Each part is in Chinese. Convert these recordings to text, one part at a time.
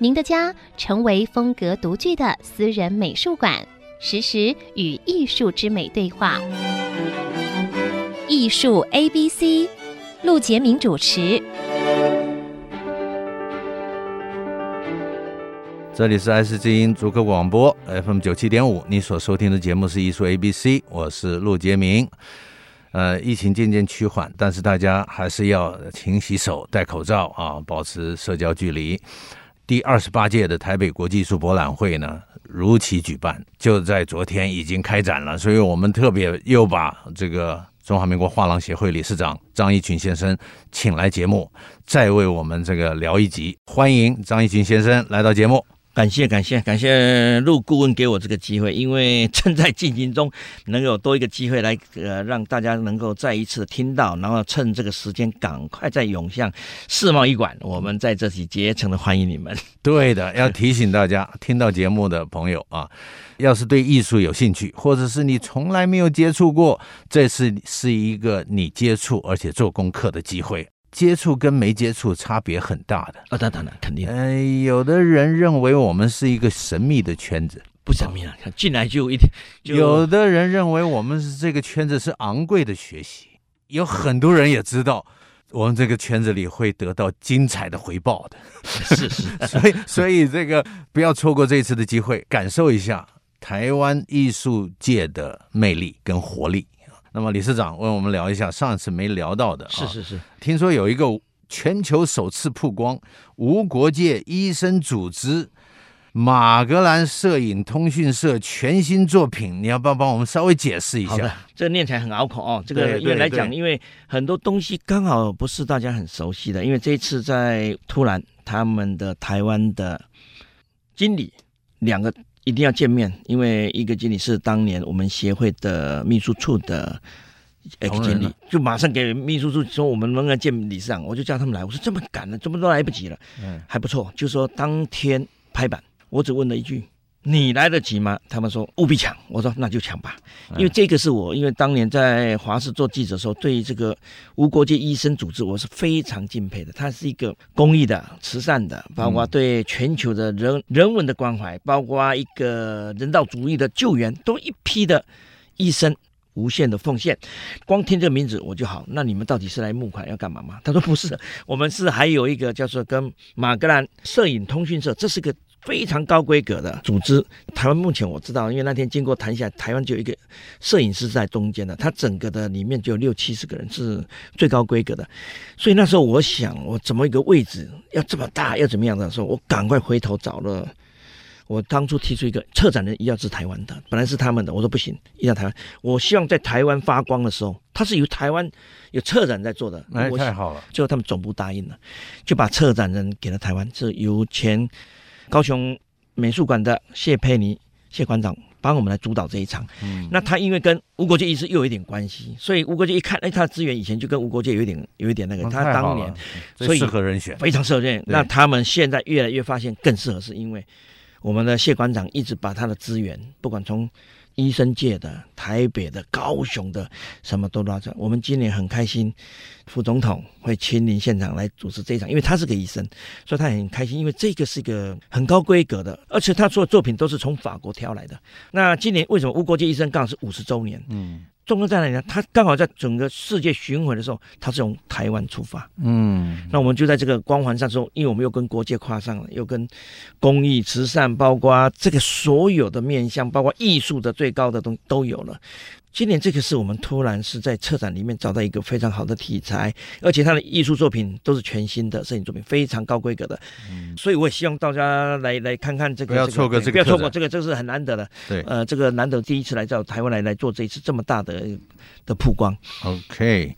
您的家成为风格独具的私人美术馆，实时与艺术之美对话。艺术 A B C，陆杰明主持。这里是爱思之音竹科广播 FM 九七点五，你所收听的节目是艺术 A B C，我是陆杰明。呃，疫情渐渐趋缓，但是大家还是要勤洗手、戴口罩啊，保持社交距离。第二十八届的台北国际艺术博览会呢，如期举办，就在昨天已经开展了，所以我们特别又把这个中华民国画廊协会理事长张一群先生请来节目，再为我们这个聊一集。欢迎张一群先生来到节目。感谢感谢感谢陆顾问给我这个机会，因为正在进行中，能有多一个机会来呃让大家能够再一次听到，然后趁这个时间赶快再涌向世贸一馆，我们在这里竭诚的欢迎你们。对的，要提醒大家，听到节目的朋友啊，要是对艺术有兴趣，或者是你从来没有接触过，这次是一个你接触而且做功课的机会。接触跟没接触差别很大的啊，当然了，肯定。呃，有的人认为我们是一个神秘的圈子，不神秘了，进来就一点。有的人认为我们是这个圈子是昂贵的学习，有很多人也知道我们这个圈子里会得到精彩的回报的。是是，所以所以这个不要错过这次的机会，感受一下台湾艺术界的魅力跟活力。那么理事长问我们聊一下上次没聊到的，啊是是是，听说有一个全球首次曝光无国界医生组织马格兰摄影通讯社全新作品，你要不要帮我们稍微解释一下？好的，这个念起来很拗口哦。这个因为来讲，因为很多东西刚好不是大家很熟悉的，因为这一次在突然他们的台湾的经理两个。一定要见面，因为一个经理是当年我们协会的秘书处的 X 经理，就马上给秘书处说我们能不能见理事长，我就叫他们来。我说这么赶了，这么都来不及了，嗯，还不错。就说当天拍板，我只问了一句。你来得及吗？他们说务必抢。我说那就抢吧，因为这个是我，因为当年在华视做记者的时候，对于这个无国界医生组织，我是非常敬佩的。它是一个公益的、慈善的，包括对全球的人人文的关怀，包括一个人道主义的救援，都一批的医生无限的奉献。光听这个名字我就好。那你们到底是来募款要干嘛吗？他说不是，我们是还有一个叫做跟马格兰摄影通讯社，这是个。非常高规格的组织，台湾目前我知道，因为那天经过谈下来，台湾就有一个摄影师在中间的，他整个的里面就有六七十个人是最高规格的，所以那时候我想，我怎么一个位置要这么大，要怎么样的时候，我赶快回头找了，我当初提出一个策展人一定要是台湾的，本来是他们的，我说不行，一定要台湾，我希望在台湾发光的时候，他是由台湾有策展在做的，哎，太好了，最后他们总部答应了，就把策展人给了台湾，是由前。高雄美术馆的谢佩妮谢馆长帮我们来主导这一场。嗯，那他因为跟吴国界医师又有一点关系，所以吴国界一看，哎，他的资源以前就跟吴国界有一点有一点那个，他当年所以适合人选，非常适合人选。那他们现在越来越发现更适合，是因为我们的谢馆长一直把他的资源，不管从。医生界的、台北的、高雄的，什么都拉着。我们今年很开心，副总统会亲临现场来主持这一场，因为他是个医生，所以他很开心。因为这个是一个很高规格的，而且他做的作品都是从法国挑来的。那今年为什么无国界医生刚好是五十周年？嗯。重要在哪里呢？他刚好在整个世界巡回的时候，他是从台湾出发。嗯，那我们就在这个光环上说，因为我们又跟国界跨上了，又跟公益、慈善，包括这个所有的面向，包括艺术的最高的东西都有了。今年这个是我们突然是在策展里面找到一个非常好的题材，而且他的艺术作品都是全新的摄影作品，非常高规格的。嗯，所以我也希望大家来来看看这个，不要错过这个，不要错过这个，这个是很难得的。对，呃，这个难得第一次来到台湾来来做这一次这么大的的曝光。OK，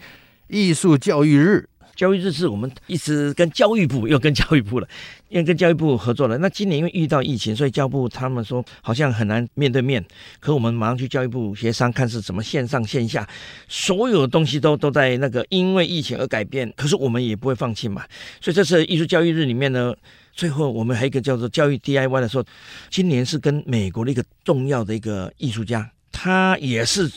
艺术教育日教育日是我们一直跟教育部又跟教育部了，因为跟教育部合作了。那今年因为遇到疫情，所以教育部他们说好像很难面对面，可我们马上去教育部协商，看是怎么线上线下，所有的东西都都在那个因为疫情而改变。可是我们也不会放弃嘛，所以这次艺术教育日里面呢，最后我们还有一个叫做教育 DIY 的时候，今年是跟美国的一个重要的一个艺术家，他也是。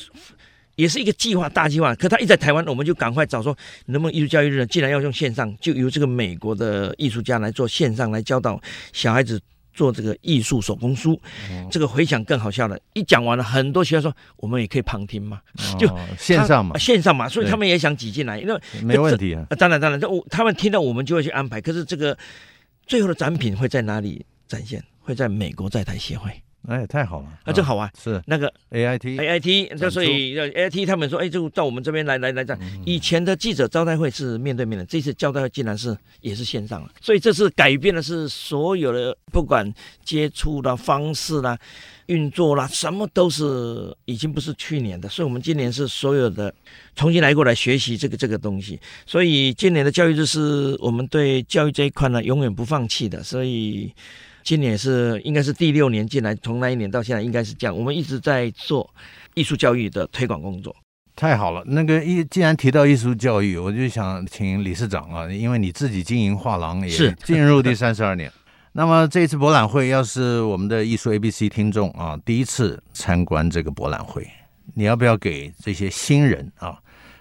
也是一个计划，大计划。可他一在台湾，我们就赶快找说，能不能艺术教育日呢？既然要用线上，就由这个美国的艺术家来做线上来教导小孩子做这个艺术手工书。嗯、这个回想更好笑了，一讲完了，很多学校说我们也可以旁听嘛，哦、就线上嘛，线上嘛，所以他们也想挤进来，因为没问题啊。当然当然，这我他们听到我们就会去安排。可是这个最后的展品会在哪里展现？会在美国在台协会。哎，太好了！啊，真好玩。是那个 A I T A I T，那所以 A I T 他们说，哎，就到我们这边来来来这样。以前的记者招待会是面对面的，这次招待会竟然是也是线上了。所以这次改变的是所有的，不管接触的方式啦、运作啦，什么都是已经不是去年的。所以我们今年是所有的重新来过来学习这个这个东西。所以今年的教育日是我们对教育这一块呢永远不放弃的。所以。今年是应该是第六年进来，从那一年到现在应该是这样。我们一直在做艺术教育的推广工作。太好了，那个一既然提到艺术教育，我就想请理事长啊，因为你自己经营画廊也是进入第三十二年。那么这次博览会，要是我们的艺术 ABC 听众啊，第一次参观这个博览会，你要不要给这些新人啊，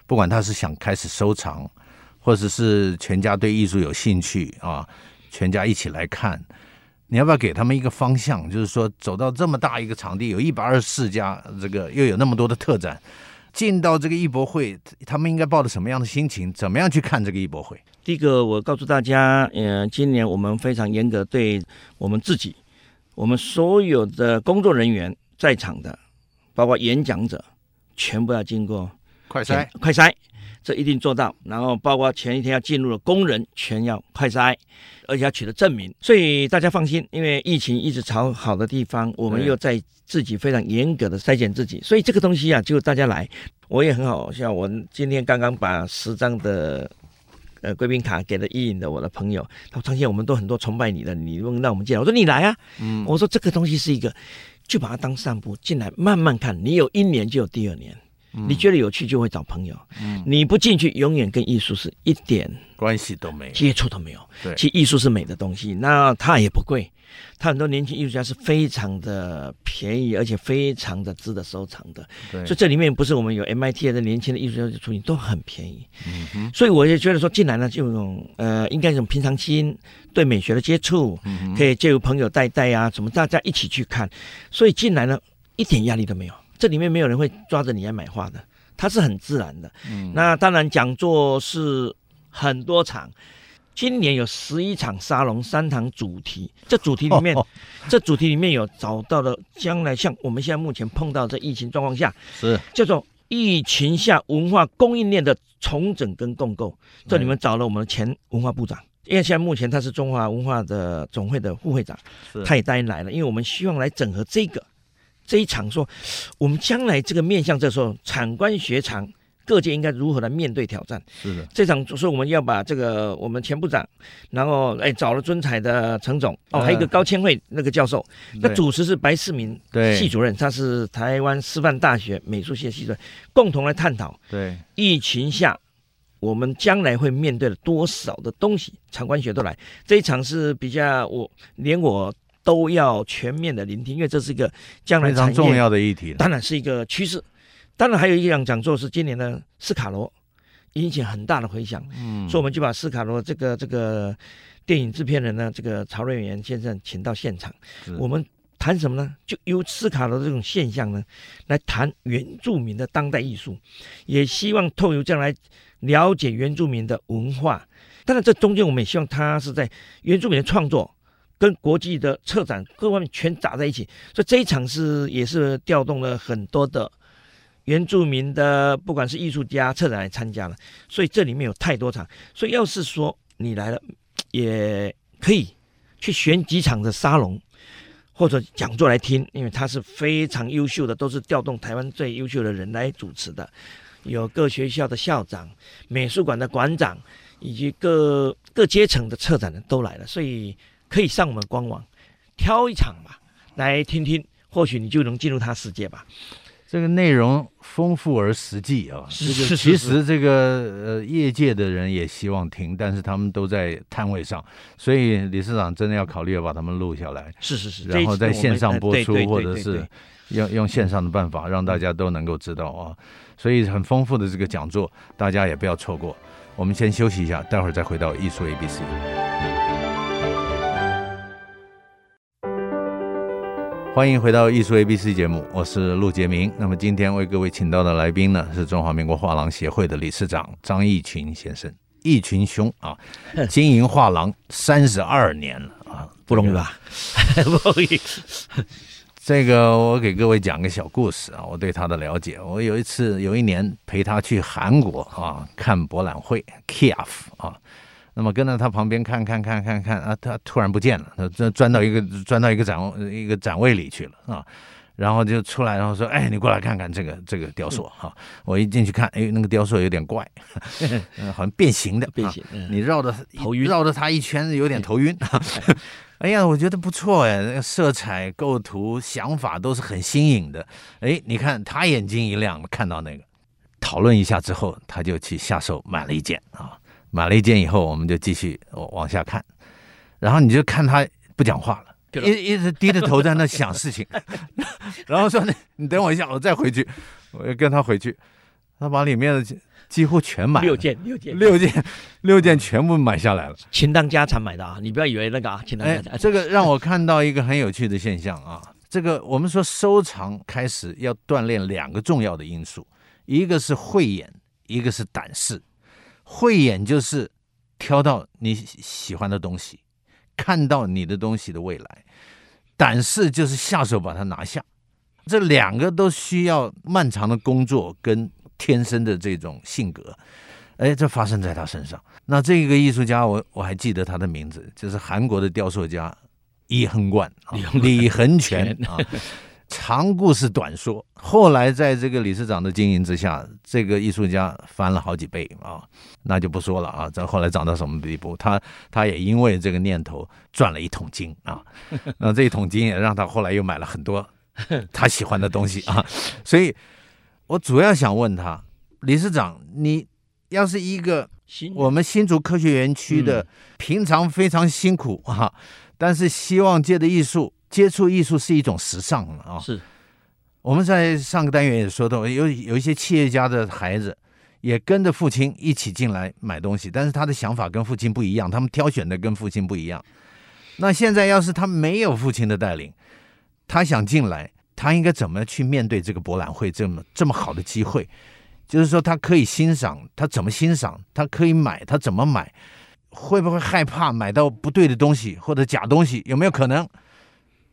不管他是想开始收藏，或者是全家对艺术有兴趣啊，全家一起来看。你要不要给他们一个方向？就是说，走到这么大一个场地，有一百二十四家，这个又有那么多的特展，进到这个艺博会，他们应该抱着什么样的心情？怎么样去看这个艺博会？第一个，我告诉大家，呃，今年我们非常严格对我们自己，我们所有的工作人员在场的，包括演讲者，全部要经过快筛，快筛。这一定做到，然后包括前一天要进入的工人全要快筛，而且要取得证明，所以大家放心，因为疫情一直朝好的地方，我们又在自己非常严格的筛检自己，所以这个东西啊，就大家来，我也很好笑，我今天刚刚把十张的呃贵宾卡给了伊尹的我的朋友，他说：“昌宪，我们都很多崇拜你的，你问让我们进来，我说你来啊，嗯，我说这个东西是一个，就把它当散步进来慢慢看，你有一年就有第二年。”你觉得有趣就会找朋友，嗯，你不进去，永远跟艺术是一点关系都没有，接触都没有。对，其实艺术是美的东西，那它也不贵，它很多年轻艺术家是非常的便宜，而且非常的值得收藏的。对，所以这里面不是我们有 MIT 的年轻的艺术家出品都很便宜。嗯哼，所以我也觉得说进来呢，就这种呃，应该是种平常心，对美学的接触，可以借由朋友带带啊，什么大家一起去看，所以进来呢一点压力都没有。这里面没有人会抓着你来买画的，它是很自然的。嗯，那当然讲座是很多场，今年有十一场沙龙，三堂主题。这主题里面，哦、这主题里面有找到了将来像我们现在目前碰到这疫情状况下，是叫做疫情下文化供应链的重整跟共构。这里面找了我们的前文化部长，因为现在目前他是中华文化的总会的副会长，他也答应来了，因为我们希望来整合这个。这一场说，我们将来这个面向，这时候产官学场各界应该如何来面对挑战？是的，这场说我们要把这个我们前部长，然后哎找了尊彩的陈总哦，还有一个高千惠那个教授，那主持是白世明系主任，他是台湾师范大学美术系的系主任，共同来探讨对疫情下我们将来会面对了多少的东西，产官学都来。这一场是比较我连我。都要全面的聆听，因为这是一个将来非常重要的议题，当然是一个趋势。当然还有一场讲座是今年的斯卡罗，引起很大的回响。嗯，所以我们就把斯卡罗这个这个电影制片人呢，这个曹瑞元先生请到现场。我们谈什么呢？就由斯卡罗这种现象呢，来谈原住民的当代艺术，也希望透过这样来了解原住民的文化。当然，这中间我们也希望他是在原住民的创作。跟国际的策展各方面全砸在一起，所以这一场是也是调动了很多的原住民的，不管是艺术家、策展来参加了，所以这里面有太多场，所以要是说你来了，也可以去选几场的沙龙或者讲座来听，因为他是非常优秀的，都是调动台湾最优秀的人来主持的，有各学校的校长、美术馆的馆长。以及各各阶层的策展人都来了，所以可以上我们官网挑一场吧，来听听，或许你就能进入他世界吧。这个内容丰富而实际啊，这个其实这个呃业界的人也希望听，但是他们都在摊位上，所以理事长真的要考虑要把他们录下来，是是是，然后在线上播出，或者是用用线上的办法让大家都能够知道啊，所以很丰富的这个讲座，大家也不要错过。我们先休息一下，待会儿再回到艺术 ABC。欢迎回到艺术 ABC 节目，我是陆杰明。那么今天为各位请到的来宾呢，是中华民国画廊协会的理事长张义群先生，义群兄啊，经营画廊三十二年了啊，不容易吧？不容易。这个我给各位讲个小故事啊，我对他的了解，我有一次有一年陪他去韩国啊看博览会 KIAF 啊。那么跟在他旁边看看看看看啊，他突然不见了，他钻钻到一个钻到一个展一个展位里去了啊，然后就出来，然后说：“哎，你过来看看这个这个雕塑哈。”我一进去看，哎，那个雕塑有点怪，好像变形的，变形。你绕着头晕，绕着它一圈，有点头晕。哎呀，我觉得不错哎，那个色彩、构图、想法都是很新颖的。哎，你看他眼睛一亮，看到那个，讨论一下之后，他就去下手买了一件啊。买了一件以后，我们就继续往下看，然后你就看他不讲话了，一一直低着头在那想事情，然后说：“你你等我一下，我再回去。”我就跟他回去，他把里面的几乎全买了，六件六件六件六件全部买下来了，倾当家产买的啊！你不要以为那个啊，倾当家产。哎，这个让我看到一个很有趣的现象啊，这个我们说收藏开始要锻炼两个重要的因素，一个是慧眼，一个是胆识。慧眼就是挑到你喜欢的东西，看到你的东西的未来；胆识就是下手把它拿下。这两个都需要漫长的工作跟天生的这种性格。哎，这发生在他身上。那这个艺术家，我我还记得他的名字，就是韩国的雕塑家李恒冠啊，李恒全 啊。长故事短说，后来在这个理事长的经营之下，这个艺术家翻了好几倍啊，那就不说了啊。这后来涨到什么地步？他他也因为这个念头赚了一桶金啊。那这一桶金也让他后来又买了很多他喜欢的东西啊。所以，我主要想问他，理事长，你要是一个我们新竹科学园区的平常非常辛苦啊，但是希望借的艺术。接触艺术是一种时尚啊！是，我们在上个单元也说到，有有一些企业家的孩子也跟着父亲一起进来买东西，但是他的想法跟父亲不一样，他们挑选的跟父亲不一样。那现在要是他没有父亲的带领，他想进来，他应该怎么去面对这个博览会这么这么好的机会？就是说，他可以欣赏，他怎么欣赏？他可以买，他怎么买？会不会害怕买到不对的东西或者假东西？有没有可能？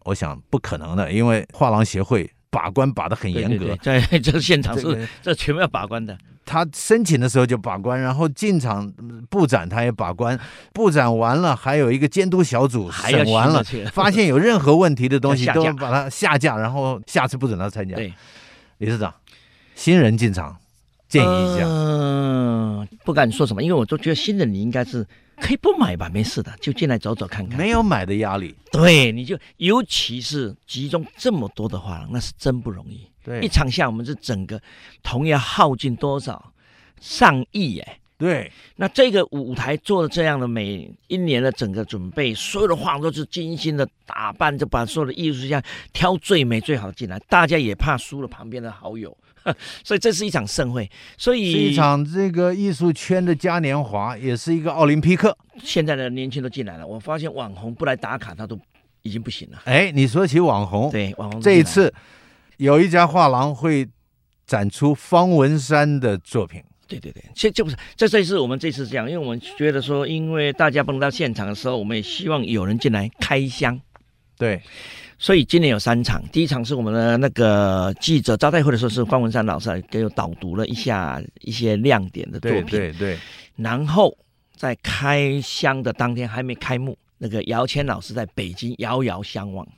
我想不可能的，因为画廊协会把关把得很严格，在这个现场是、这全部要把关的。他申请的时候就把关，然后进场布展他也把关，布展完了还有一个监督小组审完了，发现有任何问题的东西 都把它下架，然后下次不准他参加。对，理事长，新人进场建议一下。嗯、呃，不敢说什么，因为我都觉得新人你应该是。可以不买吧，没事的，就进来走走看看。没有买的压力，对，你就尤其是集中这么多的画廊，那是真不容易。对，一场下我们是整个同样耗尽多少上亿哎。对，那这个舞台做的这样的每一年的整个准备，所有的画都是精心的打扮，就把所有的艺术家挑最美最好进来，大家也怕输了旁边的好友。所以这是一场盛会，所以是一场这个艺术圈的嘉年华，也是一个奥林匹克。现在的年轻都进来了，我发现网红不来打卡，他都已经不行了。哎，你说起网红，对网红，这一次有一家画廊会展出方文山的作品。对对对，这这不是这这次我们这次这样，因为我们觉得说，因为大家不能到现场的时候，我们也希望有人进来开箱。对。所以今年有三场，第一场是我们的那个记者招待会的时候，是方文山老师给我导读了一下一些亮点的作品。对对对。然后在开箱的当天还没开幕，那个姚谦老师在北京遥遥相望，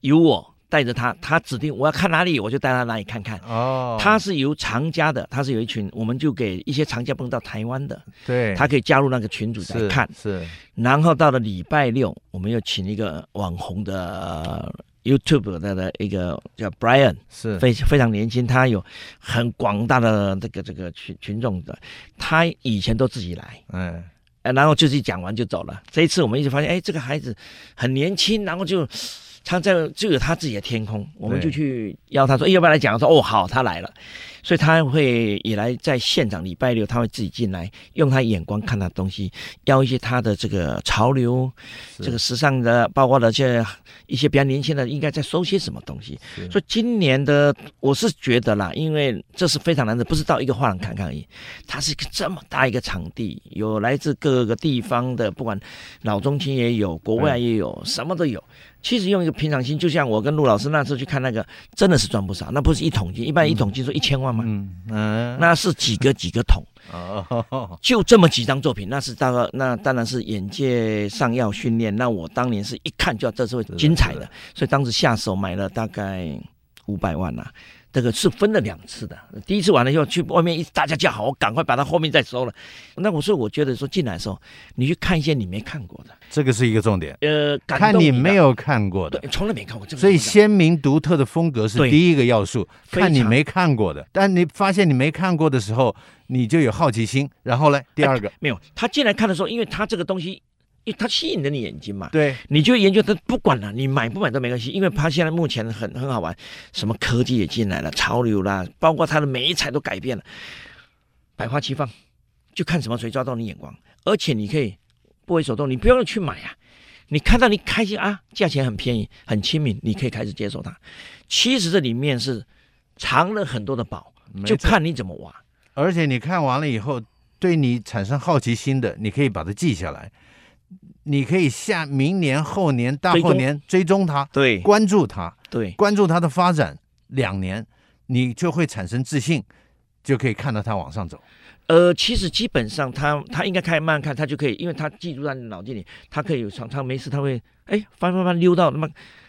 有我带着他，他指定我要看哪里，我就带他哪里看看。哦，他是由藏家的，他是有一群，我们就给一些藏家朋友到台湾的，对，他可以加入那个群组来看。是，是然后到了礼拜六，我们又请一个网红的 YouTube 的的一个叫 Brian，是非非常年轻，他有很广大的这个这个群群众的，他以前都自己来，嗯。然后就是讲完就走了。这一次我们一直发现，哎，这个孩子很年轻，然后就他在这个他自己的天空，我们就去邀他说，哎，要不要来讲？说，哦，好，他来了。所以他会也来在现场，礼拜六他会自己进来，用他眼光看他的东西，邀一些他的这个潮流，这个时尚的，包括了这一些比较年轻的，应该在收些什么东西。所以今年的我是觉得啦，因为这是非常难的，不是到一个画廊看看而已，它是一个这么大一个场地，有来自各个地方的，不管老中青也有，国外也有，什么都有。其实用一个平常心，就像我跟陆老师那时候去看那个，真的是赚不少。那不是一桶金，一般一桶金说一千万吗？嗯嗯，那是几个几个桶哦，就这么几张作品，那是大概那当然是眼界上要训练。那我当年是一看就要这是会精彩的，所以当时下手买了大概五百万呐、啊。这个是分了两次的，第一次完了以后去外面一大家叫好，我赶快把它后面再收了。那我说我觉得说进来的时候，你去看一些你没看过的，这个是一个重点。呃，看你没有看过的，从来没看过。所以鲜明独特的风格是第一个要素。看你没看过的，但你发现你没看过的时候，你就有好奇心。然后呢，第二个没有，他进来看的时候，因为他这个东西。因为它吸引了你眼睛嘛，对，你就研究它，不管了，你买不买都没关系，因为它现在目前很很好玩，什么科技也进来了，潮流啦，包括它的每一彩都改变了，百花齐放，就看什么谁抓到你眼光，而且你可以不为所动，你不用去买啊，你看到你开心啊，价钱很便宜，很亲民，你可以开始接受它。其实这里面是藏了很多的宝，就看你怎么挖。而且你看完了以后，对你产生好奇心的，你可以把它记下来。你可以下明年、后年、大后年追踪它，对，关注它，对，关注它的发展，两年你就会产生自信，就可以看到它往上走。呃，其实基本上他他应该开始慢慢看，他就可以，因为他记住在脑筋里，他可以有常常没事他会哎翻翻翻溜到那么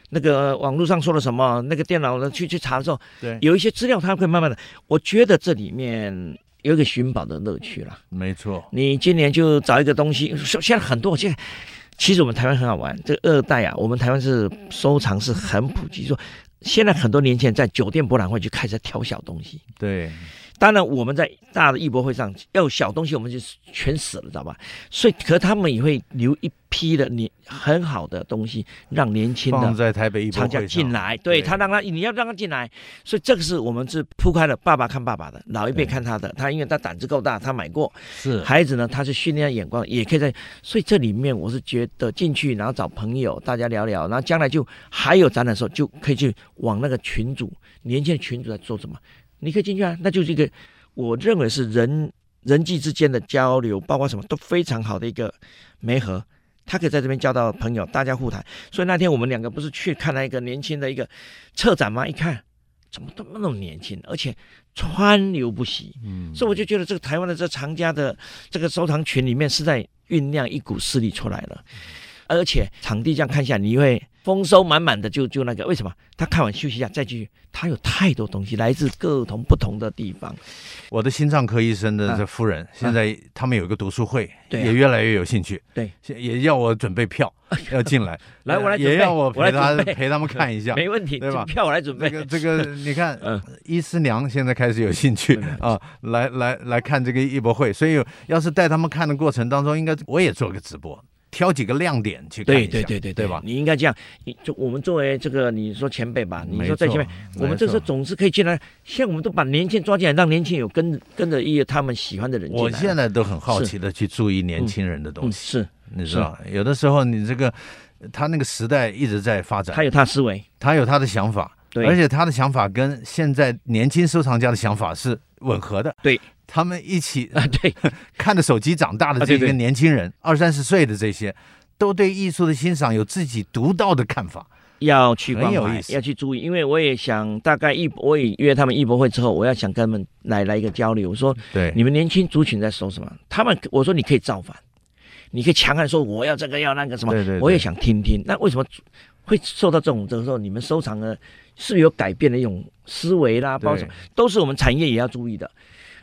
那个网络上说了什么，那个电脑呢去去查的时候，对，有一些资料他会慢慢的，我觉得这里面。有一个寻宝的乐趣了，没错。你今年就找一个东西，现在很多。现在其实我们台湾很好玩，这个二代啊，我们台湾是收藏是很普及。说现在很多年轻人在酒店博览会就开始在挑小东西，对。当然，我们在大的艺博会上要有小东西，我们就全死了，知道吧？所以，可他们也会留一批的你很好的东西，让年轻的放在台北艺博会进来。对，对他，让他你要让他进来，所以这个是我们是铺开了。爸爸看爸爸的，老一辈看他的。他因为他胆子够大，他买过。是孩子呢，他是训练眼光，也可以在。所以这里面我是觉得进去，然后找朋友大家聊聊，然后将来就还有展览的时候，就可以去往那个群组，年轻的群组在做什么。你可以进去啊，那就是一个我认为是人人际之间的交流，包括什么都非常好的一个媒合。他可以在这边交到朋友，大家互谈。所以那天我们两个不是去看了一个年轻的一个策展吗？一看怎么都那么年轻，而且川流不息。嗯，所以我就觉得这个台湾的这藏家的这个收藏群里面是在酝酿一股势力出来了，而且场地这样看下，你会。丰收满满的就，就就那个，为什么？他看完休息一下再继续。他有太多东西来自各同不同的地方。我的心脏科医生的这夫人，啊、现在他们有一个读书会，啊，也越来越有兴趣。对，也要我准备票，要进来。来，我来。也要我陪他陪他们看一下。没问题，对吧？票我来准备。这个这个，你看，嗯，医师娘现在开始有兴趣啊，来来来看这个艺博会。所以，要是带他们看的过程当中，应该我也做个直播。挑几个亮点去看一下，对对对对对吧？你应该这样，就我们作为这个你说前辈吧，你说在前面，我们这时候总是可以进来。现在我们都把年轻人抓进来，让年轻人有跟跟着一个他们喜欢的人进来。我现在都很好奇的去注意年轻人的东西，是，你知道，有的时候你这个他那个时代一直在发展，他有他思维，他有他的想法，对，而且他的想法跟现在年轻收藏家的想法是吻合的，对。他们一起啊，对，看着手机长大的这些年轻人，二三十岁的这些，都对艺术的欣赏有自己独到的看法，要去关怀，要去注意。因为我也想，大概艺，我也约他们艺博会之后，我要想跟他们来来一个交流。我说，对，你们年轻族群在说什么？他们，我说你可以造反，你可以强悍说我要这个要那个什么，对对对，我也想听听。那为什么会受到这种这个时候，你们收藏的是不是有改变的一种思维啦，包括什么都是我们产业也要注意的。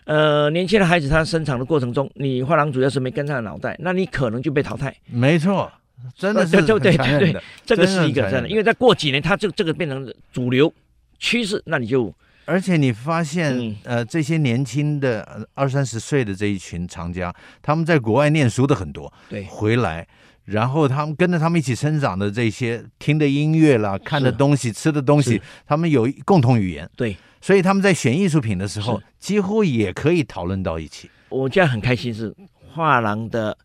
呃，年轻的孩子他生长的过程中，你画廊主要是没跟上脑袋，那你可能就被淘汰。没错，真的是对对对对，这个是一个真的，因为再过几年，他就这个变成主流趋势，那你就而且你发现，嗯、呃，这些年轻的二三十岁的这一群藏家，他们在国外念书的很多，对，回来。然后他们跟着他们一起生长的这些听的音乐啦、看的东西、吃的东西，他们有共同语言。对，所以他们在选艺术品的时候，几乎也可以讨论到一起。我现在很开心，是画廊的，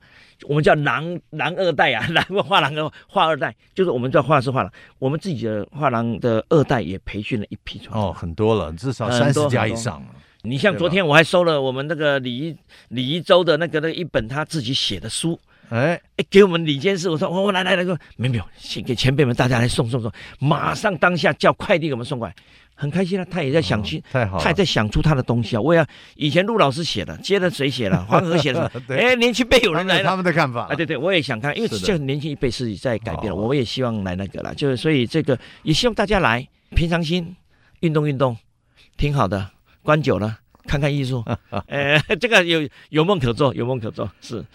我们叫廊廊二代啊，廊画廊的画二代，就是我们叫画室画廊。我们自己的画廊的二代也培训了一批出来。哦，很多了，至少三十家以上。你像昨天我还收了我们那个李一李一舟的那个那一本他自己写的书。哎哎，给我们李监事，我说我我来来来，说没有没有，先给前辈们大家来送送送，马上当下叫快递给我们送过来，很开心啊，他也在想去，太好，他也在想出他的东西啊。我也以前陆老师写的，接着谁写了？黄河写的，哎，年轻辈有人来了，他们的看法，哎，对对，我也想看，因为这年轻一辈是在改变了，我也希望来那个了，就是所以这个也希望大家来，平常心，运动运动，挺好的，关久了。看看艺术，哎，这个有有梦可做，有梦可做，是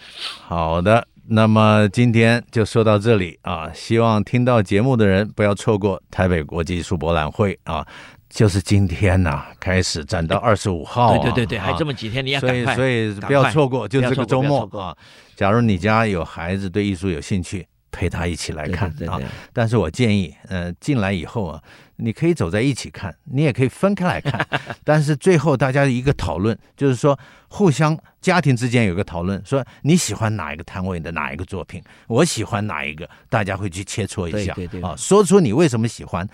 好的。那么今天就说到这里啊，希望听到节目的人不要错过台北国际艺术博览会啊，就是今天呐、啊、开始展到二十五号、啊，对对对对，还这么几天，你要所以所以不要错过，就这个周末啊。假如你家有孩子对艺术有兴趣，陪他一起来看啊。但是我建议，呃，进来以后啊。你可以走在一起看，你也可以分开来看，但是最后大家一个讨论，就是说互相家庭之间有个讨论，说你喜欢哪一个摊位的哪一个作品，我喜欢哪一个，大家会去切磋一下，对对对啊，说出你为什么喜欢。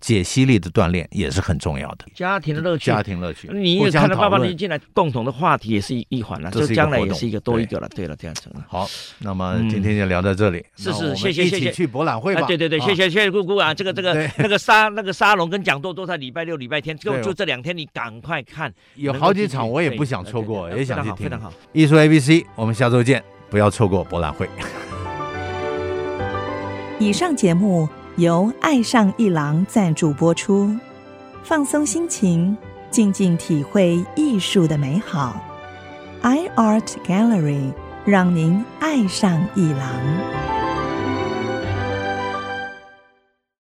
解析力的锻炼也是很重要的，家庭的乐趣，家庭乐趣。你也看到爸爸一进来，共同的话题也是一一环了，这将来也是一个多一个了。对了，这样子了。好，那么今天就聊到这里。是是，谢谢谢谢。一起去博览会吧。对对对，谢谢谢谢姑姑啊，这个这个那个沙那个沙龙跟讲座都在礼拜六礼拜天，就就这两天你赶快看，有好几场我也不想错过，也想去听。非常好，艺术 ABC，我们下周见，不要错过博览会。以上节目。由爱上一郎赞助播出，放松心情，静静体会艺术的美好。iArt Gallery 让您爱上一郎。